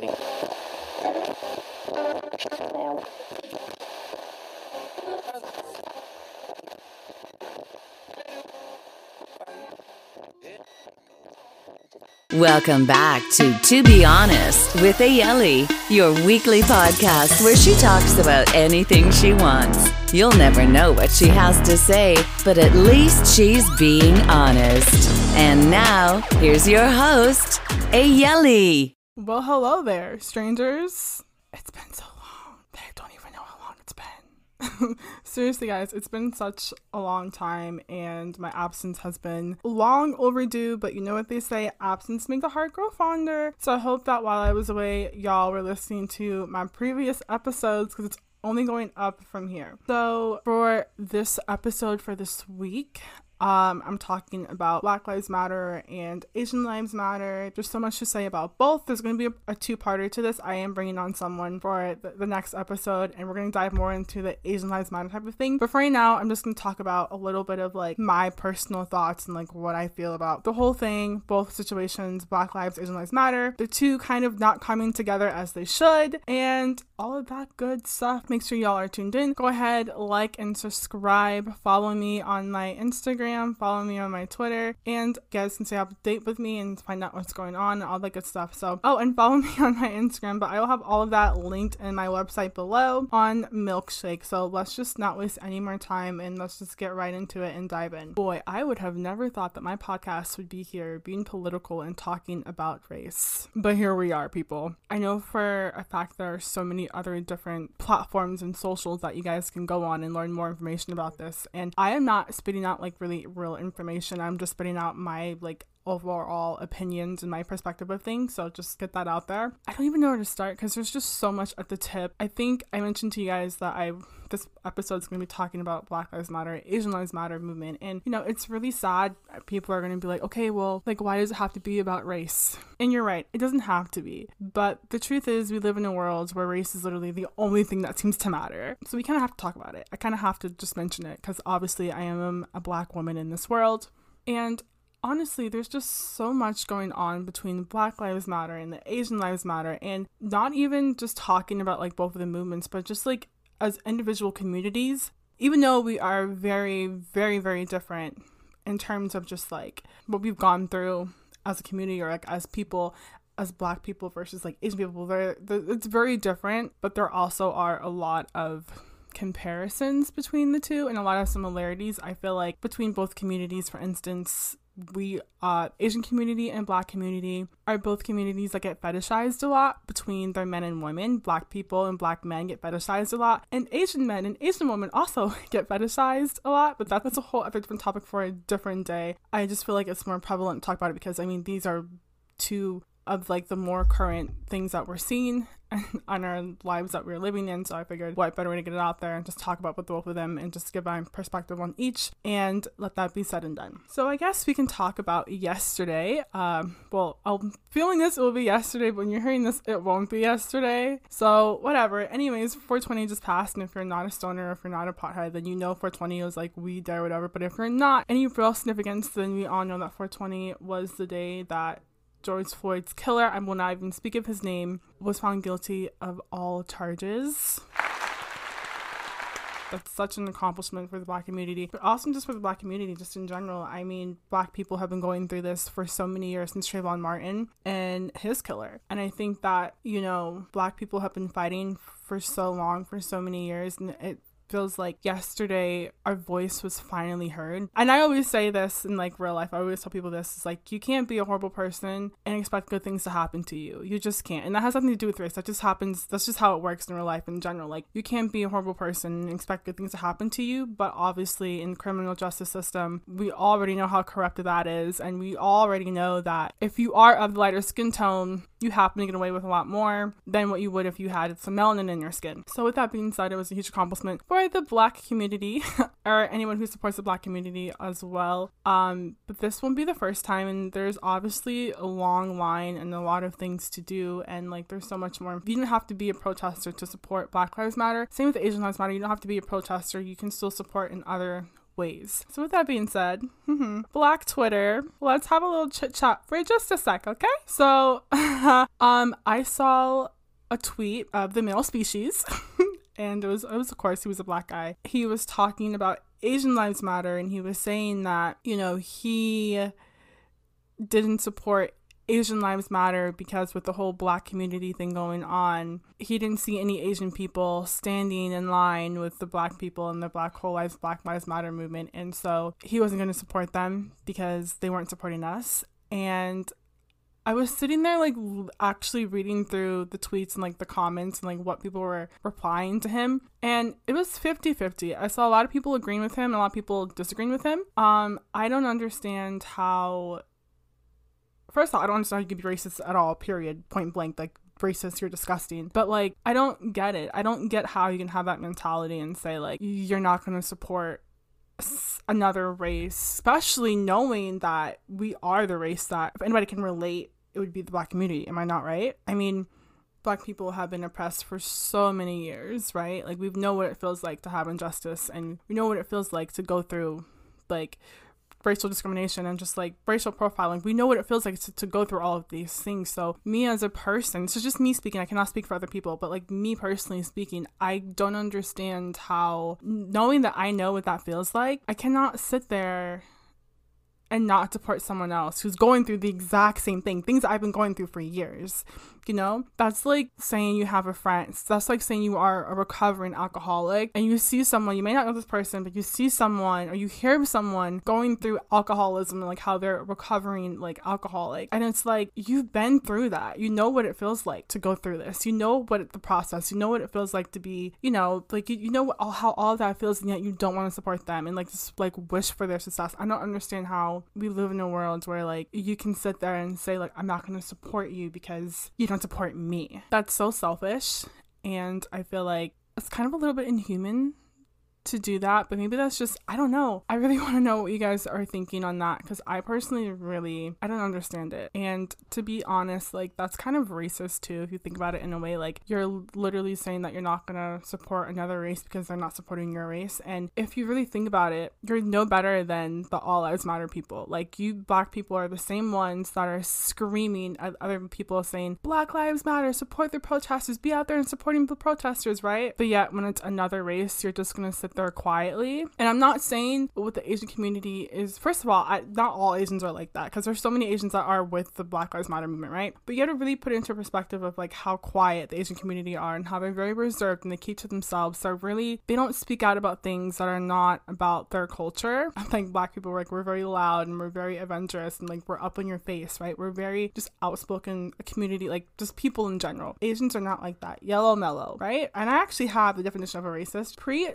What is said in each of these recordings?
fighting. Welcome back to To Be Honest with Ayele, your weekly podcast where she talks about anything she wants. You'll never know what she has to say, but at least she's being honest. And now, here's your host, Ayele. Well, hello there, strangers. It's been so long that I don't even know how long it's been. Seriously, guys, it's been such a long time, and my absence has been long overdue. But you know what they say absence makes the heart grow fonder. So I hope that while I was away, y'all were listening to my previous episodes because it's only going up from here. So, for this episode for this week, um, I'm talking about Black Lives Matter and Asian Lives Matter. There's so much to say about both. There's going to be a, a two parter to this. I am bringing on someone for the, the next episode, and we're going to dive more into the Asian Lives Matter type of thing. But for right now, I'm just going to talk about a little bit of like my personal thoughts and like what I feel about the whole thing, both situations, Black Lives, Asian Lives Matter, the two kind of not coming together as they should, and all of that good stuff. Make sure y'all are tuned in. Go ahead, like and subscribe. Follow me on my Instagram Instagram, follow me on my Twitter, and you guys can stay up to date with me and find out what's going on, and all that good stuff. So, oh, and follow me on my Instagram, but I will have all of that linked in my website below on Milkshake. So let's just not waste any more time and let's just get right into it and dive in. Boy, I would have never thought that my podcast would be here being political and talking about race. But here we are, people. I know for a fact there are so many other different platforms and socials that you guys can go on and learn more information about this. And I am not spitting out like really real information. I'm just putting out my like overall opinions and my perspective of things. So just get that out there. I don't even know where to start because there's just so much at the tip. I think I mentioned to you guys that I this episode is going to be talking about Black Lives Matter, Asian Lives Matter movement, and you know it's really sad. People are going to be like, okay, well, like why does it have to be about race? And you're right, it doesn't have to be. But the truth is, we live in a world where race is literally the only thing that seems to matter. So we kind of have to talk about it. I kind of have to just mention it because obviously I am a black woman in this world. And honestly, there's just so much going on between Black Lives Matter and the Asian Lives Matter, and not even just talking about like both of the movements, but just like as individual communities, even though we are very, very, very different in terms of just like what we've gone through as a community or like as people as black people versus like asian people they're, they're, it's very different but there also are a lot of comparisons between the two and a lot of similarities i feel like between both communities for instance we uh asian community and black community are both communities that get fetishized a lot between their men and women. Black people and black men get fetishized a lot and asian men and asian women also get fetishized a lot but that's a whole other different topic for a different day. I just feel like it's more prevalent to talk about it because i mean these are two of like the more current things that we're seeing on our lives that we're living in. So I figured what better way to get it out there and just talk about with both of them and just give my perspective on each and let that be said and done. So I guess we can talk about yesterday. Um, well, I'm feeling this it will be yesterday, but when you're hearing this, it won't be yesterday. So whatever. Anyways, 420 just passed, and if you're not a stoner, if you're not a pothead, then you know 420 was like weed day or whatever. But if you're not any real significance, then we all know that 420 was the day that George Floyd's killer, I will not even speak of his name, was found guilty of all charges. That's such an accomplishment for the black community, but also just for the black community, just in general. I mean, black people have been going through this for so many years since Trayvon Martin and his killer. And I think that, you know, black people have been fighting for so long, for so many years, and it feels like yesterday our voice was finally heard. And I always say this in like real life. I always tell people this. It's like you can't be a horrible person and expect good things to happen to you. You just can't. And that has nothing to do with race. That just happens. That's just how it works in real life in general. Like you can't be a horrible person and expect good things to happen to you. But obviously in criminal justice system, we already know how corrupt that is. And we already know that if you are of the lighter skin tone, you happen to get away with a lot more than what you would if you had some melanin in your skin. So with that being said, it was a huge accomplishment for for the black community or anyone who supports the black community as well. Um, but this won't be the first time, and there's obviously a long line and a lot of things to do, and like there's so much more. You don't have to be a protester to support Black Lives Matter. Same with Asian Lives Matter. You don't have to be a protester. You can still support in other ways. So, with that being said, Black Twitter, let's have a little chit chat for just a sec, okay? So, um, I saw a tweet of the male species. And it was, it was of course he was a black guy he was talking about asian lives matter and he was saying that you know he didn't support Asian Lives Matter because with the whole black community thing going on, he didn't see any Asian people standing in line with the black people in the Black Whole Lives Black Lives Matter movement. And so he wasn't going to support them because they weren't supporting us. And I was sitting there like actually reading through the tweets and like the comments and like what people were replying to him and it was 50-50. I saw a lot of people agreeing with him and a lot of people disagreeing with him. Um I don't understand how first of all, I don't understand how you could be racist at all, period, point blank. Like, racist, you're disgusting. But, like, I don't get it. I don't get how you can have that mentality and say, like, you're not going to support another race, especially knowing that we are the race that, if anybody can relate, it would be the black community. Am I not right? I mean, black people have been oppressed for so many years, right? Like we know what it feels like to have injustice and we know what it feels like to go through like racial discrimination and just like racial profiling. We know what it feels like to, to go through all of these things. So, me as a person, so just me speaking, I cannot speak for other people, but like me personally speaking, I don't understand how knowing that I know what that feels like, I cannot sit there and not support someone else who's going through the exact same thing, things I've been going through for years. You know, that's like saying you have a friend. That's like saying you are a recovering alcoholic and you see someone, you may not know this person, but you see someone or you hear someone going through alcoholism and like how they're recovering like alcoholic. And it's like, you've been through that. You know what it feels like to go through this. You know what it, the process, you know what it feels like to be, you know, like you, you know all, how all that feels and yet you don't want to support them and like just like wish for their success. I don't understand how we live in a world where like you can sit there and say like I'm not going to support you because you don't support me. That's so selfish and I feel like it's kind of a little bit inhuman to do that, but maybe that's just, I don't know. I really want to know what you guys are thinking on that because I personally really, I don't understand it. And to be honest, like that's kind of racist too, if you think about it in a way. Like you're literally saying that you're not going to support another race because they're not supporting your race. And if you really think about it, you're no better than the All Lives Matter people. Like you black people are the same ones that are screaming at other people saying, Black Lives Matter, support the protesters, be out there and supporting the protesters, right? But yet when it's another race, you're just going to sit there quietly. And I'm not saying with the Asian community is, first of all, I, not all Asians are like that because there's so many Asians that are with the Black Lives Matter movement, right? But you have to really put into perspective of like how quiet the Asian community are and how they're very reserved and they keep to themselves. So really, they don't speak out about things that are not about their culture. I think Black people like, we're very loud and we're very adventurous and like we're up in your face, right? We're very just outspoken community, like just people in general. Asians are not like that. Yellow mellow, right? And I actually have the definition of a racist pre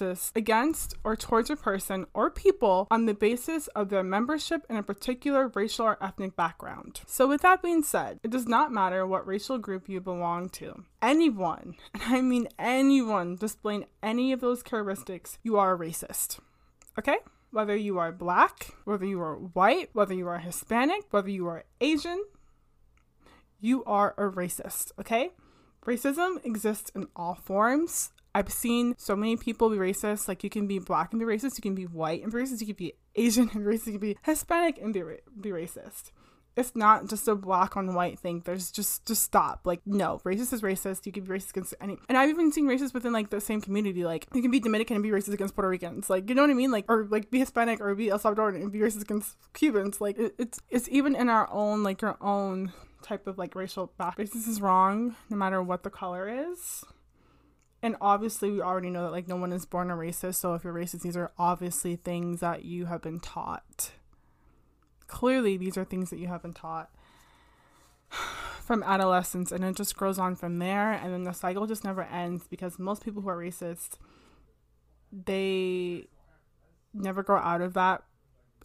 justice against or towards a person or people on the basis of their membership in a particular racial or ethnic background. So, with that being said, it does not matter what racial group you belong to. Anyone, and I mean anyone, displaying any of those characteristics, you are a racist. Okay? Whether you are black, whether you are white, whether you are Hispanic, whether you are Asian, you are a racist, okay? Racism exists in all forms. I've seen so many people be racist. Like you can be black and be racist, you can be white and be racist, you can be Asian and be racist, you can be Hispanic and be, be racist. It's not just a black on white thing. There's just just stop. Like no, racist is racist. You can be racist against any. And I've even seen racist within like the same community. Like you can be Dominican and be racist against Puerto Ricans. Like you know what I mean? Like or like be Hispanic or be El Salvadoran and be racist against Cubans. Like it, it's it's even in our own like your own type of like racial back. Racist is wrong no matter what the color is and obviously we already know that like no one is born a racist so if you're racist these are obviously things that you have been taught. Clearly these are things that you have been taught from adolescence and it just grows on from there and then the cycle just never ends because most people who are racist they never grow out of that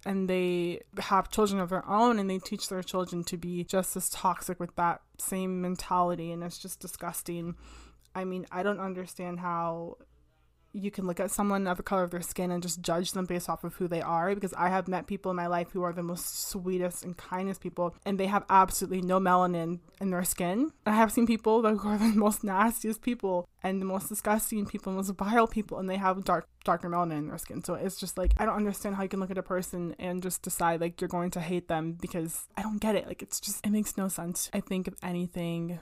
and they have children of their own and they teach their children to be just as toxic with that same mentality and it's just disgusting I mean, I don't understand how you can look at someone of the color of their skin and just judge them based off of who they are because I have met people in my life who are the most sweetest and kindest people and they have absolutely no melanin in their skin. I have seen people who are the most nastiest people and the most disgusting people, most vile people, and they have dark darker melanin in their skin. So it's just like I don't understand how you can look at a person and just decide like you're going to hate them because I don't get it. Like it's just it makes no sense. I think if anything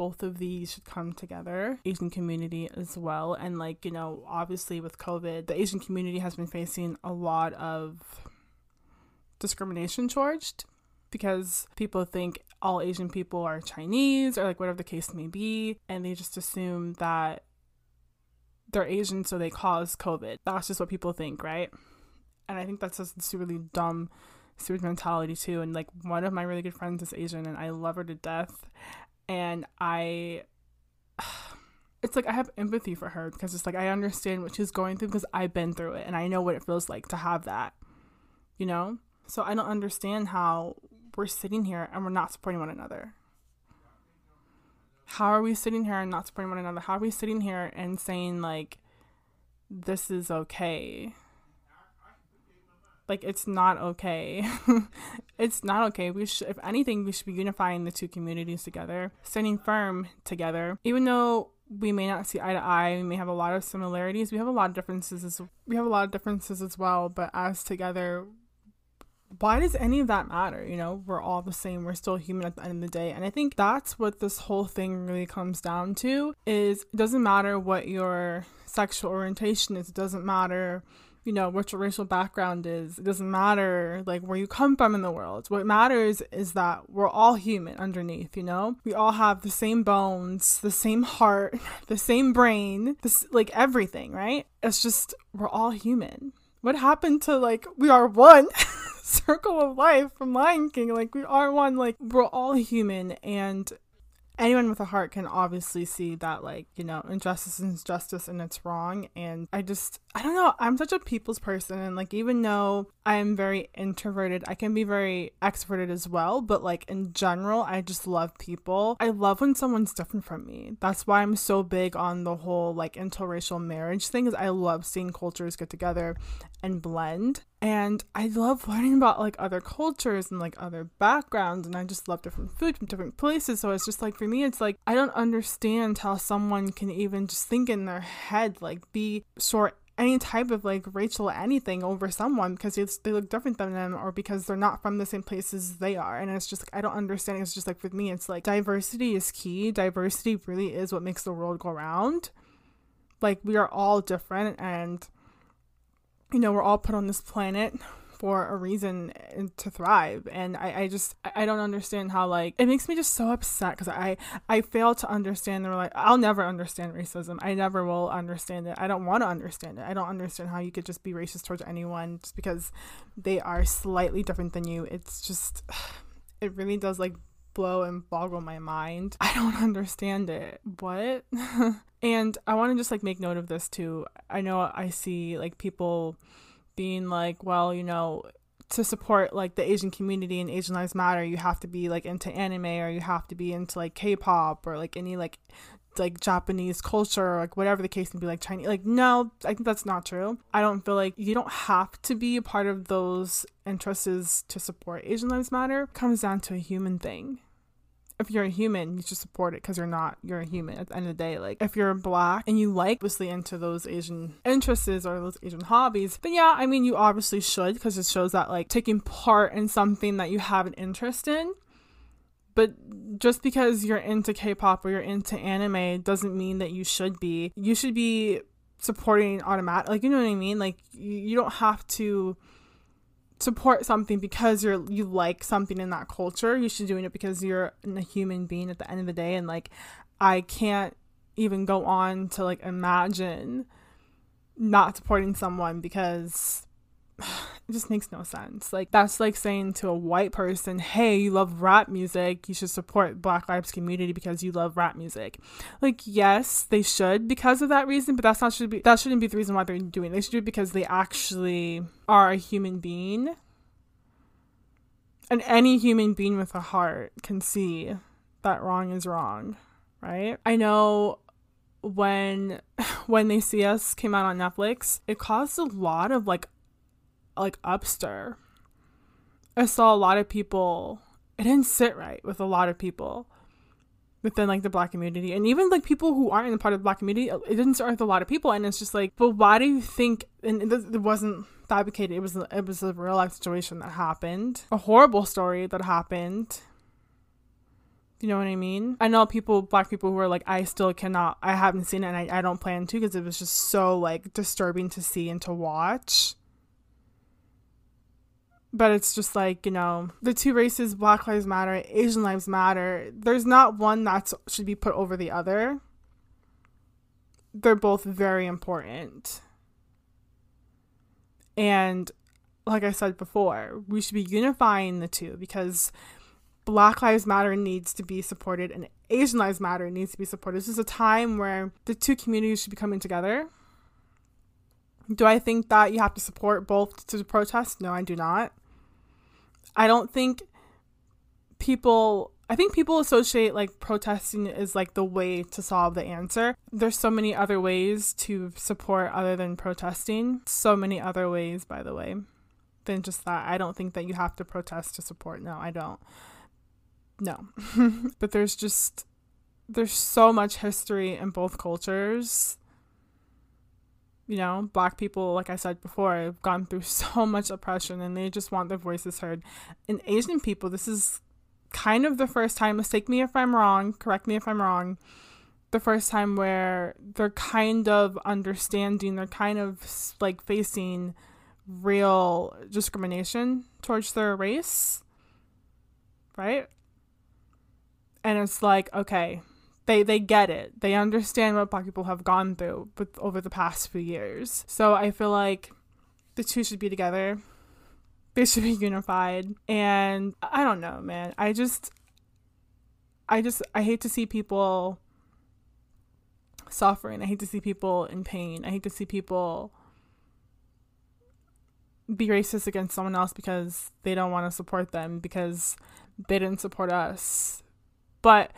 both of these should come together asian community as well. And like you know obviously with covid the asian community has been facing a lot of discrimination charged because people think all asian people are chinese or like whatever the case may be. And they just assume that they're asian so they cause covid. That's just what people think right? And i think that's just a really dumb stupid mentality too. And like one of my really good friends is asian and i love her to death and I it's like I have empathy for her because it's like I understand what she's going through because I've been through it and I know what it feels like to have that. You know? So I don't understand how we're sitting here and we're not supporting one another. How are we sitting here and not supporting one another? How are we sitting here and saying like this is okay? Like it's not okay. it's not okay. We should, if anything, we should be unifying the two communities together, standing firm together. Even though we may not see eye to eye, we may have a lot of similarities. We have a lot of differences. As, we have a lot of differences as well. But as together, why does any of that matter? You know, we're all the same. We're still human at the end of the day. And I think that's what this whole thing really comes down to is it doesn't matter what your sexual orientation is. It doesn't matter you know what your racial background is it doesn't matter like where you come from in the world. What matters is that we're all human underneath you know? We all have the same bones the same heart the same brain this like everything right? It's just we're all human. What happened to like we are one circle of life from lion king? Like we are one. Like we're all human and anyone with a heart can obviously see that like you know injustice is justice and it's wrong. And i just i don't know. I'm such a people's person. And like even though i'm very introverted i can be very extroverted as well. But like in general i just love people. I love when someone's different from me. That's why i'm so big on the whole like interracial marriage thing is i love seeing cultures get together and blend and I love learning about like other cultures and like other backgrounds and I just love different food from different places so it's just like for me it's like I don't understand how someone can even just think in their head like be short any type of like Rachel anything over someone because they look different than them or because they're not from the same places they are. And it's just like, I don't understand. It's just like with me, it's like diversity is key. Diversity really is what makes the world go round. Like, we are all different and you know, we're all put on this planet for a reason eh, to thrive. And I, I just I don't understand how like it makes me just so upset because I I fail to understand they're like I'll never understand racism. I never will understand it. I don't want to understand it. I don't understand how you could just be racist towards anyone just because they are slightly different than you. It's just it really does like blow and boggle my mind. I don't understand it. What? And I want to just like make note of this too. I know I see like people being like, well, you know, to support like the Asian community and Asian Lives Matter, you have to be like into anime or you have to be into like K-pop or like any like like Japanese culture or like whatever the case may be like Chinese like no I think that's not true. I don't feel like you don't have to be a part of those interests to support Asian Lives Matter. It comes down to a human thing if you're a human, you should support it because you're not, you're a human at the end of the day. Like, if you're black and you like obviously into those Asian interests or those Asian hobbies, then yeah, I mean, you obviously should because it shows that like taking part in something that you have an interest in. But just because you're into K pop or you're into anime doesn't mean that you should be. You should be supporting automatic, like, you know what I mean? Like, you, you don't have to support something because you're you like something in that culture. You should doing it because you're a human being at the end of the day. And like, I can't even go on to like imagine not supporting someone because just makes no sense. Like that's like saying to a white person, "Hey, you love rap music, you should support Black Lives community because you love rap music." Like, yes, they should because of that reason, but that's not should be that shouldn't be the reason why they're doing. It. They should do it because they actually are a human being. And any human being with a heart can see that wrong is wrong, right? I know when when they see us came out on Netflix, it caused a lot of like like upstir. I saw a lot of people it didn't sit right with a lot of people within like the black community and even like people who aren't in part of the black community uh, it didn't start with a lot of people and it's just like but why do you think and it, it wasn't fabricated it was it was a real life situation that happened a horrible story that happened you know what I mean? I know people, black people who are like, I still cannot, I haven't seen it and I, I don't plan to because it was just so like disturbing to see and to watch. But it's just like, you know, the two races, Black Lives Matter, Asian Lives Matter, there's not one that should be put over the other. They're both very important. And like I said before, we should be unifying the two because Black Lives Matter needs to be supported and Asian Lives Matter needs to be supported. This is a time where the two communities should be coming together. Do I think that you have to support both to protest? No, I do not. I don't think people I think people associate like protesting is like the way to solve the answer. There's so many other ways to support other than protesting. So many other ways, by the way, than just that. I don't think that you have to protest to support. No, I don't. No. but there's just there's so much history in both cultures. You know, black people, like I said before, have gone through so much oppression and they just want their voices heard. And Asian people, this is kind of the first time, mistake me if I'm wrong, correct me if I'm wrong, the first time where they're kind of understanding, they're kind of like facing real discrimination towards their race. Right? and it's like okay they they get it. They understand what black people have gone through with, over the past few years. So i feel like the two should be together. They should be unified. And i don't know man. I just i just i hate to see people suffering. I hate to see people in pain. I hate to see people be racist against someone else because they don't want to support them because they didn't support us. But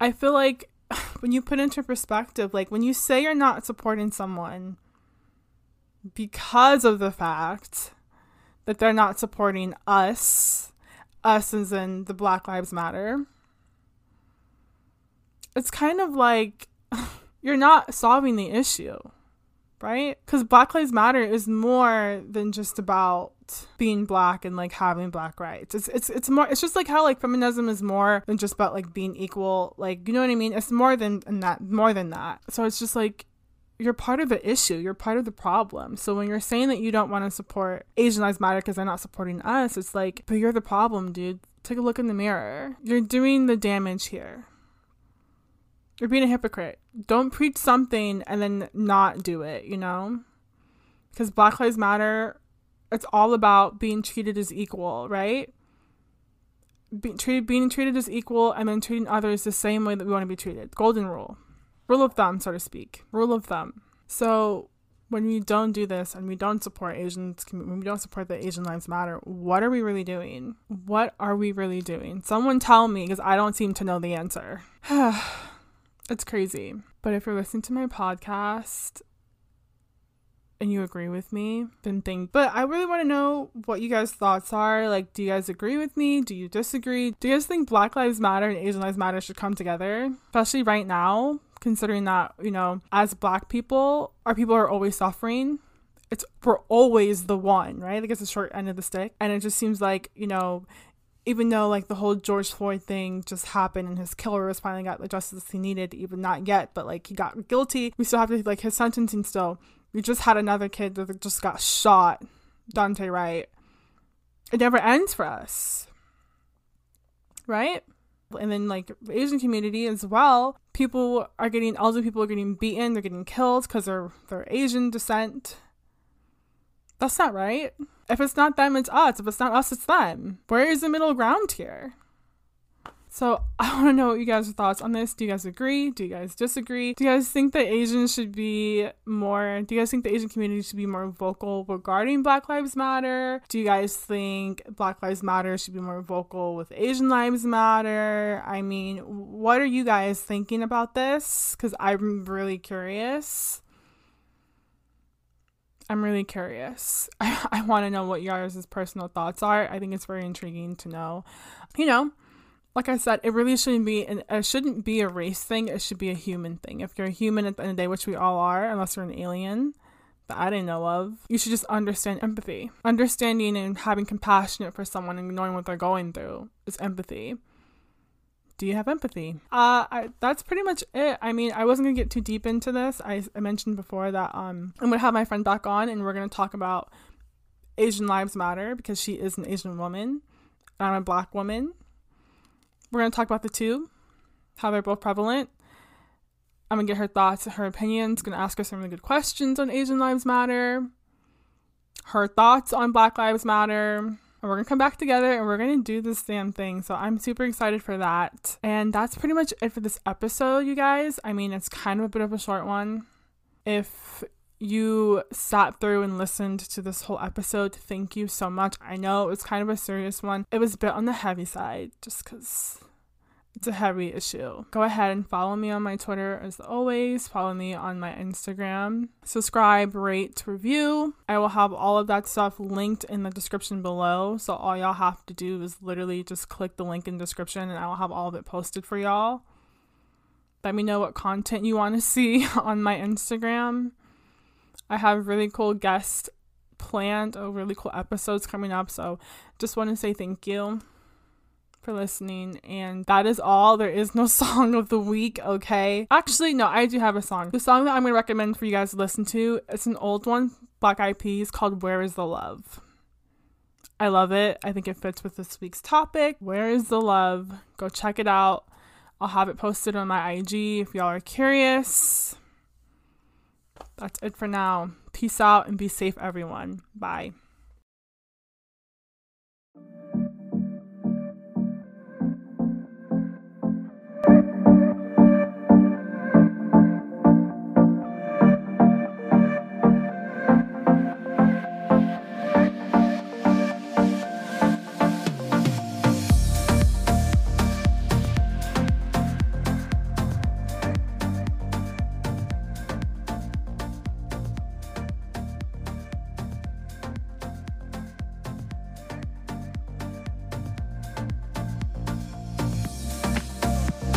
I feel like when you put into perspective, like when you say you're not supporting someone because of the fact that they're not supporting us, us as in the Black Lives Matter, it's kind of like you're not solving the issue right? Because Black Lives Matter is more than just about being black and like having black rights. It's it's it's more. It's just like how like feminism is more than just about like being equal. Like you know what I mean? It's more than that. More than that. So it's just like you're part of the issue. You're part of the problem. So when you're saying that you don't want to support Asian Lives Matter because they're not supporting us, it's like, but you're the problem, dude. Take a look in the mirror. You're doing the damage here. You're being a hypocrite. Don't preach something and then not do it, you know? Because Black Lives Matter, it's all about being treated as equal, right? Being treated, being treated as equal and then treating others the same way that we want to be treated. Golden rule. Rule of thumb, so to speak. Rule of thumb. So when we don't do this and we don't support Asians, when we don't support the Asian Lives Matter, what are we really doing? What are we really doing? Someone tell me because I don't seem to know the answer. It's crazy. But if you're listening to my podcast and you agree with me, then think. But I really want to know what you guys' thoughts are. Like, do you guys agree with me? Do you disagree? Do you guys think Black Lives Matter and Asian Lives Matter should come together? Especially right now, considering that, you know, as black people, our people are always suffering. It's we're always the one, right? Like it's the short end of the stick. And it just seems like, you know, even though like the whole George Floyd thing just happened and his killer was finally got the justice he needed, even not yet, but like he got guilty, we still have to like his sentencing still. We just had another kid that just got shot, Daunte Wright. It never ends for us, right? And then like the Asian community as well, people are getting elderly people are getting beaten, they're getting killed because they're they're Asian descent. That's not right. If it's not them, it's us. If it's not us, it's them. Where is the middle ground here? So I want to know what you guys' thoughts on this. Do you guys agree? Do you guys disagree? Do you guys think that Asians should be more? Do you guys think the Asian community should be more vocal regarding Black Lives Matter? Do you guys think Black Lives Matter should be more vocal with Asian Lives Matter? I mean, what are you guys thinking about this? Because I'm really curious. I'm really curious. I, I want to know what yours' personal thoughts are. I think it's very intriguing to know. You know, like I said, it really shouldn't be an, it shouldn't be a race thing. It should be a human thing. If you're a human at the end of the day, which we all are, unless you're an alien that I didn't know of, you should just understand empathy. Understanding and having compassion for someone and knowing what they're going through is empathy. Do you have empathy? Uh, I, that's pretty much it. I mean, I wasn't gonna get too deep into this. I, I mentioned before that um, I'm gonna have my friend back on, and we're gonna talk about Asian Lives Matter because she is an Asian woman. and I'm a black woman we're to talk about the two, how they're both prevalent. I'm to get her thoughts, her opinions, to ask her some really good questions on Asian Lives Matter, her thoughts on Black Lives Matter. And we're to come back together and we're to do this damn thing. So I'm super excited for that. And that's pretty much it for this episode, you guys. I mean, it's kind of a bit of a short one. If you sat through and listened to this whole episode, thank you so much. I know it was kind of a serious one. It was a bit on the heavy side just because it's a heavy issue. Go ahead and follow me on my Twitter as always. Follow me on my Instagram. Subscribe, rate, review. I will have all of that stuff linked in the description below. So all y'all have to do is literally just click the link in the description and I will have all of it posted for y'all. Let me know what content you want to see on my Instagram. I have really cool guests planned, or really cool episodes coming up. So just want to say thank you for listening. And that is all. There is no song of the week, okay? Actually, no, I do have a song. The song that I'm going to recommend for you guys to listen to, it's an old one, Black Eyed Peas, called Where is the Love? I love it. I think it fits with this week's topic. Where is the love? Go check it out. I'll have it posted on my IG if y'all are curious. That's it for now. Peace out and be safe, everyone. Bye.